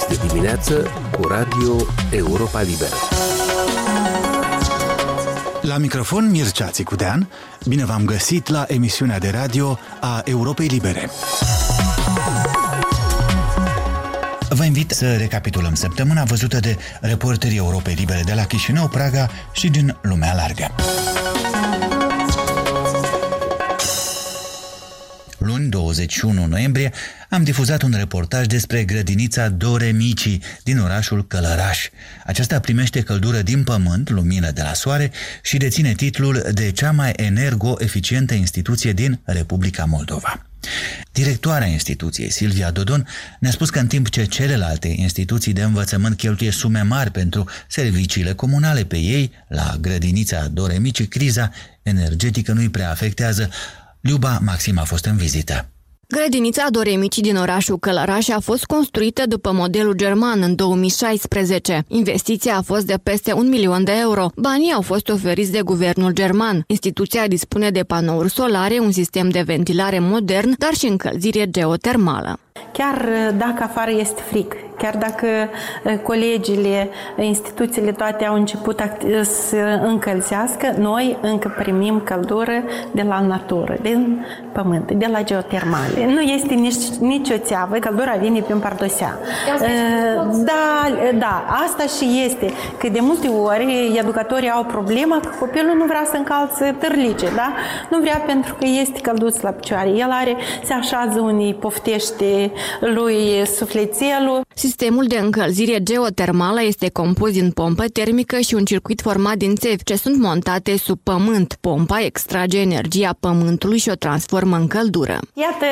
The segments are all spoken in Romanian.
este dimineață cu Radio Europa Liberă. La microfon Mircea Țicudean, bine v-am găsit la emisiunea de radio a Europei Libere. Vă invit să recapitulăm săptămâna văzută de reporterii Europei Libere de la Chișinău, Praga și din lumea largă. 21 noiembrie, am difuzat un reportaj despre grădinița Dore Mici din orașul Călăraș. Aceasta primește căldură din pământ, lumină de la soare și deține titlul de cea mai energo-eficientă instituție din Republica Moldova. Directoarea instituției, Silvia Dodon, ne-a spus că în timp ce celelalte instituții de învățământ cheltuie sume mari pentru serviciile comunale pe ei, la grădinița Dore Mici, criza energetică nu-i prea afectează. Liuba Maxim a fost în vizită. Grădinița Doremici din orașul Călăraș a fost construită după modelul german în 2016. Investiția a fost de peste un milion de euro. Banii au fost oferiți de guvernul german. Instituția dispune de panouri solare, un sistem de ventilare modern, dar și încălzire geotermală. Chiar dacă afară este fric, chiar dacă colegiile, instituțiile toate au început să încălzească, noi încă primim căldură de la natură, din pământ, de la geotermale. Nu este nici, nici o țeavă, căldura vine prin pardosea. Da, da, asta și este, că de multe ori educatorii au problema că copilul nu vrea să încalțe târlice, da? Nu vrea pentru că este călduț la picioare. El are, se așează unii, poftește lui sufletelul. Sistemul de încălzire geotermală este compus din pompă termică și un circuit format din țevi, ce sunt montate sub pământ. Pompa extrage energia pământului și o transformă în căldură. Iată,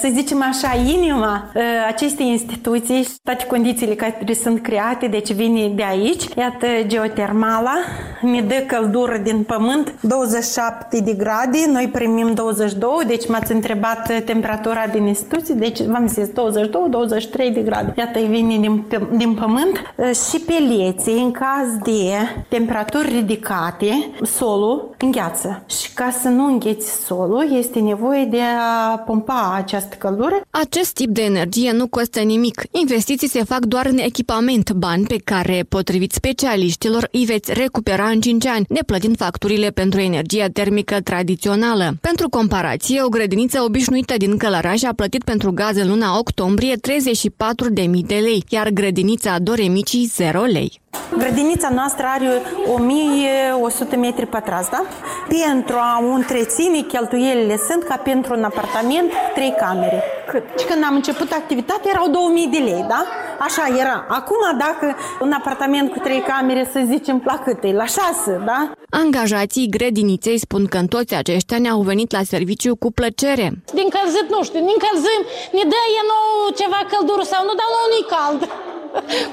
să zicem așa, inima acestei instituții și toate condițiile care sunt create, deci vine de aici. Iată, geotermala ne dă căldură din pământ, 27 de grade, noi primim 22, deci m-ați întrebat temperatura din instituție, deci v-am zis 22-23 de grade. Iată, vine din, din pământ și peleții, în caz de temperaturi ridicate, solul îngheață. Și ca să nu îngheți solul, este nevoie de a pompa această căldură. Acest tip de energie nu costă nimic. Investiții se fac doar în echipament, bani pe care, potrivit specialiștilor, îi veți recupera în 5 ani, neplătind facturile pentru energia termică tradițională. Pentru comparație, o grădiniță obișnuită din Călăraș a plătit pentru gaz în luna octombrie 34.000 de lei, iar grădinița Doremicii 0 lei. Grădinița noastră are 1100 metri pătrați, da? Pentru a o întreține, cheltuielile sunt ca pentru un apartament, trei camere. Cât? Și când am început activitatea erau 2000 de lei, da? Așa era. Acum, dacă un apartament cu trei camere, să zicem, la cât e? La șase, da? Angajații grădiniței spun că în toți aceștia ne-au venit la serviciu cu plăcere. Din călzit, nu știu, din încălzim, ne dă e nou ceva căldură sau nu, dar nu nu cald.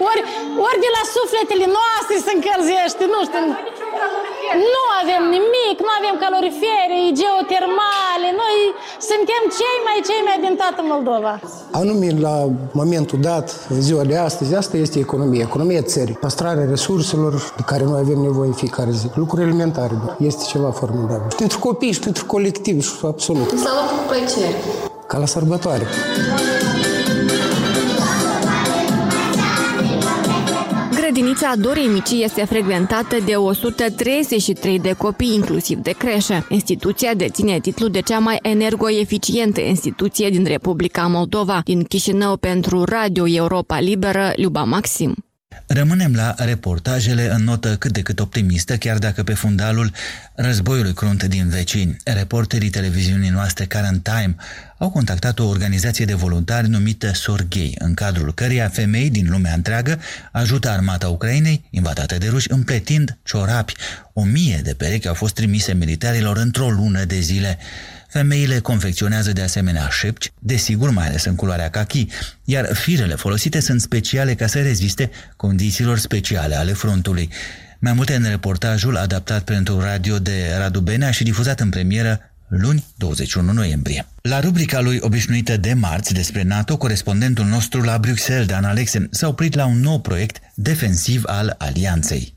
Ori, ori de la sufletele noastre se încălzește, nu știu. Nu avem nimic, nu avem calorifere, geotermale, noi suntem cei mai, cei mai din toată Moldova. Anume, la momentul dat, ziua de astăzi, asta este economie, economia țării. Păstrarea resurselor de care noi avem nevoie în fiecare zi. Lucruri elementare, este ceva formidabil. Și pentru copii, și pentru colectiv, și absolut. Să luăm cu plăcere. Ca la sărbătoare. Grădinița Dorei Mici este frecventată de 133 de copii, inclusiv de creșă. Instituția deține titlul de cea mai energoeficientă instituție din Republica Moldova. Din Chișinău pentru Radio Europa Liberă, Luba Maxim. Rămânem la reportajele în notă cât de cât optimistă, chiar dacă pe fundalul războiului crunt din vecini. Reporterii televiziunii noastre Current Time au contactat o organizație de voluntari numită Sorghei, în cadrul căreia femei din lumea întreagă ajută armata Ucrainei, invadată de ruși, împletind ciorapi. O mie de perechi au fost trimise militarilor într-o lună de zile. Femeile confecționează de asemenea șepci, desigur mai ales în culoarea cachi, iar firele folosite sunt speciale ca să reziste condițiilor speciale ale frontului. Mai multe în reportajul adaptat pentru radio de Radu Benea și difuzat în premieră luni 21 noiembrie. La rubrica lui obișnuită de marți despre NATO, corespondentul nostru la Bruxelles, Dan Alexe, s-a oprit la un nou proiect defensiv al alianței.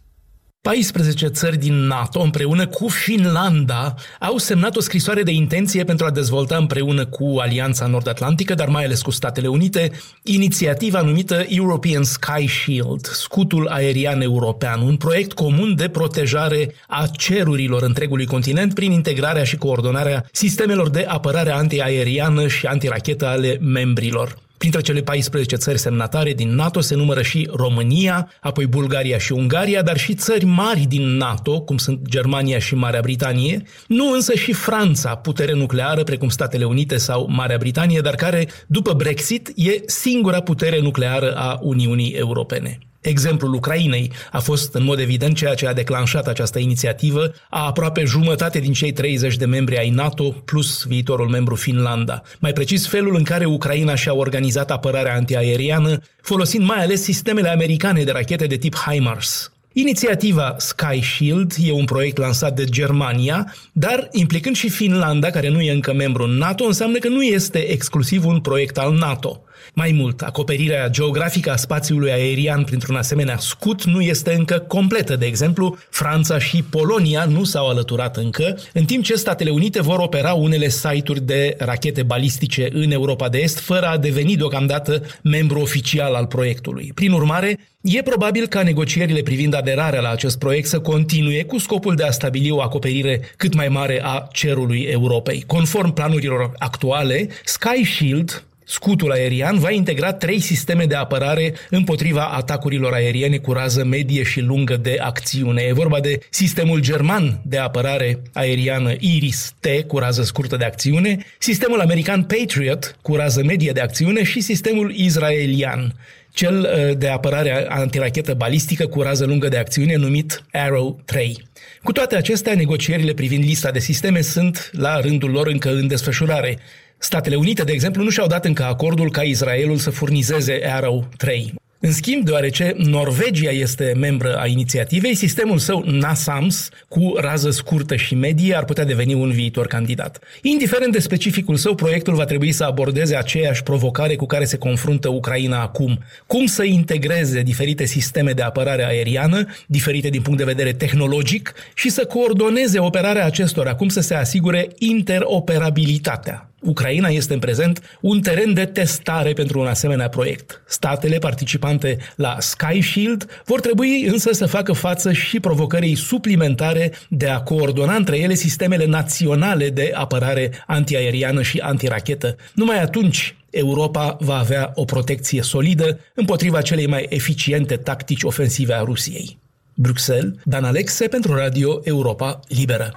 14 țări din NATO, împreună cu Finlanda, au semnat o scrisoare de intenție pentru a dezvolta împreună cu Alianța Nord-Atlantică, dar mai ales cu Statele Unite, inițiativa numită European Sky Shield, scutul aerian european, un proiect comun de protejare a cerurilor întregului continent prin integrarea și coordonarea sistemelor de apărare antiaeriană și antirachetă ale membrilor. Printre cele 14 țări semnatare din NATO se numără și România, apoi Bulgaria și Ungaria, dar și țări mari din NATO, cum sunt Germania și Marea Britanie, nu însă și Franța, putere nucleară precum Statele Unite sau Marea Britanie, dar care, după Brexit, e singura putere nucleară a Uniunii Europene. Exemplul Ucrainei a fost în mod evident ceea ce a declanșat această inițiativă a aproape jumătate din cei 30 de membri ai NATO plus viitorul membru Finlanda. Mai precis, felul în care Ucraina și-a organizat apărarea antiaeriană, folosind mai ales sistemele americane de rachete de tip HIMARS. Inițiativa Sky Shield e un proiect lansat de Germania, dar implicând și Finlanda, care nu e încă membru în NATO, înseamnă că nu este exclusiv un proiect al NATO. Mai mult, acoperirea geografică a spațiului aerian printr-un asemenea scut nu este încă completă. De exemplu, Franța și Polonia nu s-au alăturat încă, în timp ce Statele Unite vor opera unele site-uri de rachete balistice în Europa de Est, fără a deveni deocamdată membru oficial al proiectului. Prin urmare, E probabil ca negocierile privind aderarea la acest proiect să continue cu scopul de a stabili o acoperire cât mai mare a cerului Europei. Conform planurilor actuale, Sky Shield Scutul aerian va integra trei sisteme de apărare împotriva atacurilor aeriene cu rază medie și lungă de acțiune. E vorba de sistemul german de apărare aeriană Iris-T cu rază scurtă de acțiune, sistemul american Patriot cu rază medie de acțiune și sistemul israelian cel uh, de apărare antirachetă balistică cu rază lungă de acțiune numit Arrow 3. Cu toate acestea, negocierile privind lista de sisteme sunt la rândul lor încă în desfășurare. Statele Unite, de exemplu, nu și-au dat încă acordul ca Israelul să furnizeze Arrow 3. În schimb, deoarece Norvegia este membră a inițiativei, sistemul său NASAMS, cu rază scurtă și medie, ar putea deveni un viitor candidat. Indiferent de specificul său, proiectul va trebui să abordeze aceeași provocare cu care se confruntă Ucraina acum. Cum să integreze diferite sisteme de apărare aeriană, diferite din punct de vedere tehnologic, și să coordoneze operarea acestora, cum să se asigure interoperabilitatea. Ucraina este în prezent un teren de testare pentru un asemenea proiect. Statele participante la Sky Shield vor trebui însă să facă față și provocării suplimentare de a coordona între ele sistemele naționale de apărare antiaeriană și antirachetă. Numai atunci Europa va avea o protecție solidă împotriva celei mai eficiente tactici ofensive a Rusiei. Bruxelles, Dan Alexe pentru Radio Europa Liberă.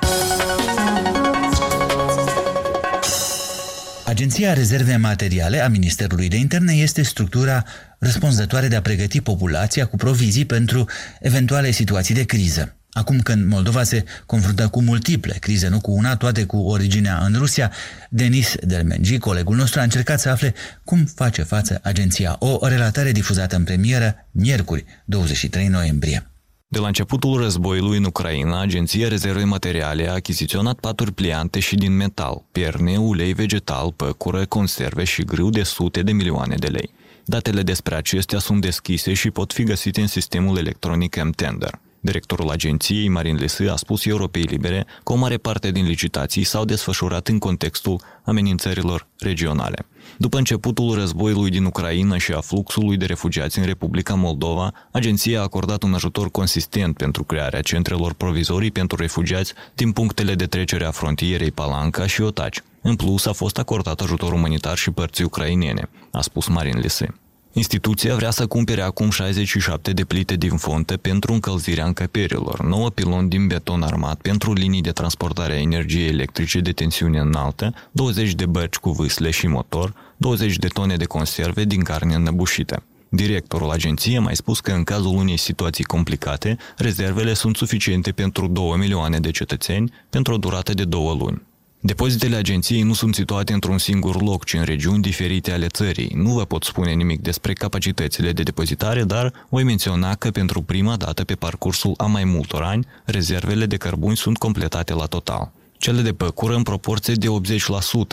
Agenția Rezerve Materiale a Ministerului de Interne este structura răspunzătoare de a pregăti populația cu provizii pentru eventuale situații de criză. Acum când Moldova se confruntă cu multiple crize, nu cu una, toate cu originea în Rusia, Denis Delmengi, colegul nostru, a încercat să afle cum face față agenția. O relatare difuzată în premieră miercuri, 23 noiembrie. De la începutul războiului în Ucraina, Agenția Rezervei Materiale a achiziționat paturi pliante și din metal, pierne, ulei vegetal, păcură, conserve și grâu de sute de milioane de lei. Datele despre acestea sunt deschise și pot fi găsite în sistemul electronic M-Tender. Directorul agenției, Marin Lesă, a spus Europei Libere că o mare parte din licitații s-au desfășurat în contextul amenințărilor regionale. După începutul războiului din Ucraina și a fluxului de refugiați în Republica Moldova, agenția a acordat un ajutor consistent pentru crearea centrelor provizorii pentru refugiați din punctele de trecere a frontierei Palanca și Otaci. În plus, a fost acordat ajutor umanitar și părții ucrainene, a spus Marin Lise. Instituția vrea să cumpere acum 67 de plite din fonte pentru încălzirea încăperilor, 9 piloni din beton armat pentru linii de transportare a energiei electrice de tensiune înaltă, 20 de bărci cu vâsle și motor, 20 de tone de conserve din carne înăbușită. Directorul agenției a mai spus că în cazul unei situații complicate, rezervele sunt suficiente pentru 2 milioane de cetățeni pentru o durată de două luni. Depozitele agenției nu sunt situate într-un singur loc, ci în regiuni diferite ale țării. Nu vă pot spune nimic despre capacitățile de depozitare, dar voi menționa că pentru prima dată pe parcursul a mai multor ani, rezervele de cărbuni sunt completate la total. Cele de păcură în proporție de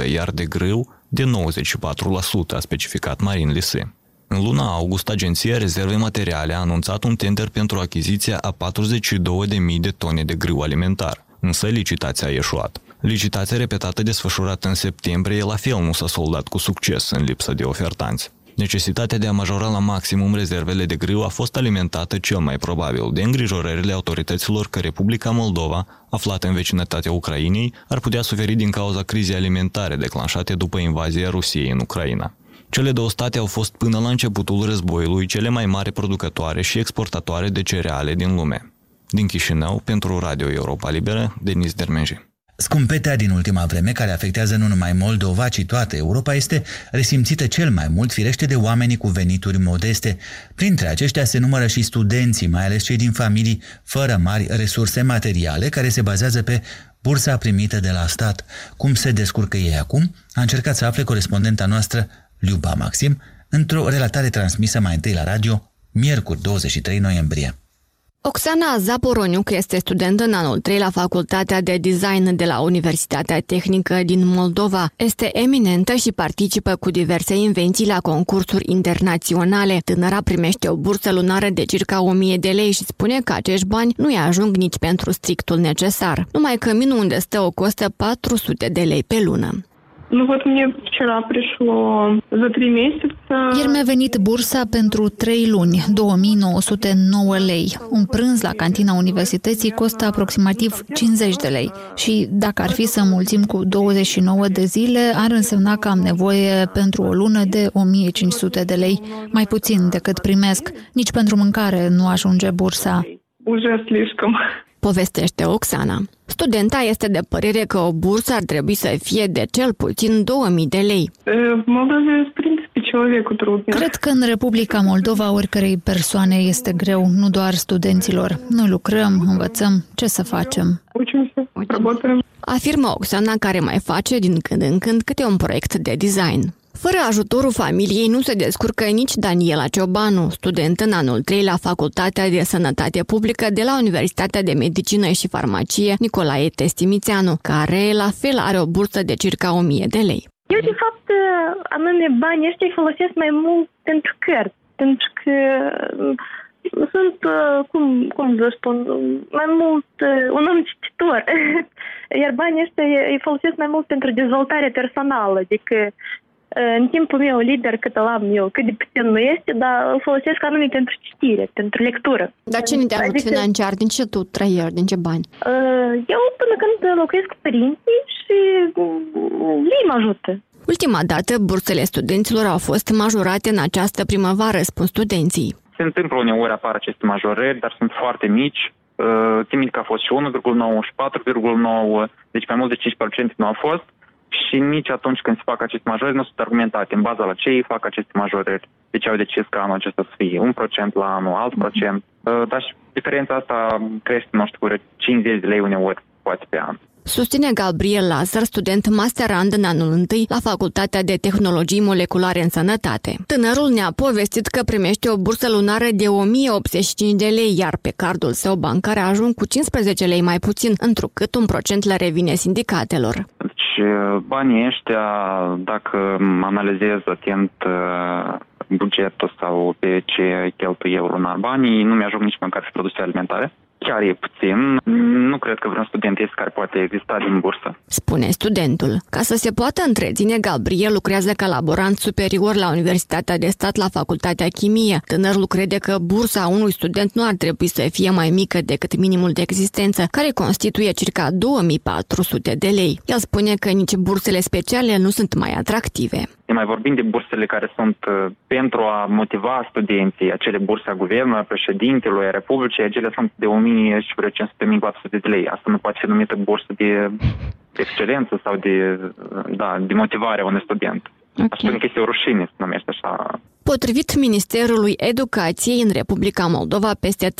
80%, iar de grâu de 94%, a specificat Marin Lise. În luna august, Agenția Rezerve Materiale a anunțat un tender pentru achiziția a 42.000 de tone de grâu alimentar, însă licitația a ieșuat. Licitația repetată desfășurată în septembrie la fel nu s-a soldat cu succes în lipsă de ofertanți. Necesitatea de a majora la maximum rezervele de grâu a fost alimentată cel mai probabil de îngrijorările autorităților că Republica Moldova, aflată în vecinătatea Ucrainei, ar putea suferi din cauza crizei alimentare declanșate după invazia Rusiei în Ucraina. Cele două state au fost până la începutul războiului cele mai mari producătoare și exportatoare de cereale din lume. Din Chișinău, pentru Radio Europa Liberă, Denis Dermenji. Scumpetea din ultima vreme, care afectează nu numai Moldova, ci toată Europa, este resimțită cel mai mult, firește, de oamenii cu venituri modeste. Printre aceștia se numără și studenții, mai ales cei din familii fără mari resurse materiale, care se bazează pe bursa primită de la stat. Cum se descurcă ei acum? A încercat să afle corespondenta noastră, Liuba Maxim, într-o relatare transmisă mai întâi la radio, miercuri 23 noiembrie. Oxana Zaporoniuc este student în anul 3 la Facultatea de Design de la Universitatea Tehnică din Moldova. Este eminentă și participă cu diverse invenții la concursuri internaționale. Tânăra primește o bursă lunară de circa 1000 de lei și spune că acești bani nu-i ajung nici pentru strictul necesar. Numai că minul unde stă o costă 400 de lei pe lună. Ну вот мне вчера пришло за три месяца. Ieri mi-a venit bursa pentru 3 luni, 2909 lei. Un prânz la cantina universității costă aproximativ 50 de lei și dacă ar fi să mulțim cu 29 de zile, ar însemna că am nevoie pentru o lună de 1500 de lei, mai puțin decât primesc. Nici pentru mâncare nu ajunge bursa. Уже слишком povestește Oxana. Studenta este de părere că o bursă ar trebui să fie de cel puțin 2000 de lei. Cred că în Republica Moldova oricărei persoane este greu, nu doar studenților. Noi lucrăm, învățăm, ce să facem? Afirmă Oxana care mai face din când în când câte un proiect de design. Fără ajutorul familiei nu se descurcă nici Daniela Ciobanu, student în anul 3 la Facultatea de Sănătate Publică de la Universitatea de Medicină și Farmacie Nicolae Testimițeanu, care la fel are o bursă de circa 1000 de lei. Eu, de fapt, anume banii ăștia îi folosesc mai mult pentru cărți, pentru că sunt, cum, cum să spun, mai mult un om cititor. Iar banii ăștia îi folosesc mai mult pentru dezvoltare personală, adică în timpul meu liber cât îl am eu, cât de puțin nu este, dar îl folosesc anume pentru citire, pentru lectură. Dar cine te ajută adică, financiar? Din ce tu trăiești? Din ce bani? Eu până când locuiesc cu părinții și ei mă ajută. Ultima dată, bursele studenților au fost majorate în această primăvară, spun studenții. Se întâmplă uneori apar aceste majorări, dar sunt foarte mici. Țin că a fost și 1,9 și 4,9, deci mai mult de 5% nu au fost și nici atunci când se fac aceste majorări nu sunt argumentate în baza la ce ei fac aceste majorări, de ce au decis ca anul acesta să fie un procent la anul, alt mm-hmm. procent, uh, dar și diferența asta crește, nu știu, cu 50 de lei uneori, poate pe an. Susține Gabriel Lazar, student masterand în anul întâi la Facultatea de Tehnologii Moleculare în Sănătate. Tânărul ne-a povestit că primește o bursă lunară de 1085 de lei, iar pe cardul său bancar ajung cu 15 lei mai puțin, întrucât un procent le revine sindicatelor. Deci banii ăștia, dacă analizez atent uh, bugetul sau pe ce cheltuie eu lunar banii, nu mi-ajung nici măcar și produse alimentare chiar e puțin. Nu cred că vreun student este care poate exista din bursă. Spune studentul. Ca să se poată întreține, Gabriel lucrează ca laborant superior la Universitatea de Stat la Facultatea Chimie. Tânărul crede că bursa unui student nu ar trebui să fie mai mică decât minimul de existență, care constituie circa 2400 de lei. El spune că nici bursele speciale nu sunt mai atractive. Ne mai vorbim de bursele care sunt uh, pentru a motiva studenții, acele burse a guvernului, a președintelui, a Republicii, acele sunt de 1000 și vreo 500 de lei. Asta nu poate fi numită bursă de excelență sau de, da, de motivare a unui student. Okay. Aș spune că este o rușine să numește așa Potrivit Ministerului Educației, în Republica Moldova, peste 13.000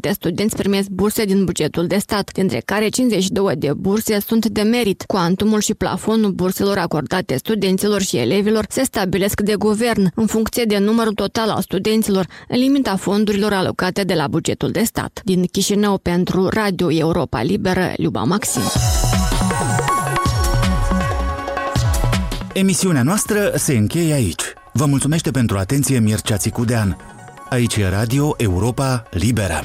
de studenți primesc burse din bugetul de stat, dintre care 52 de burse sunt de merit. Cuantumul și plafonul burselor acordate studenților și elevilor se stabilesc de guvern, în funcție de numărul total al studenților, în limita fondurilor alocate de la bugetul de stat. Din Chișinău pentru Radio Europa Liberă, Luba Maxim. Emisiunea noastră se încheie aici. Vă mulțumește pentru atenție Mircea Țicudean. Aici e Radio Europa Liberă.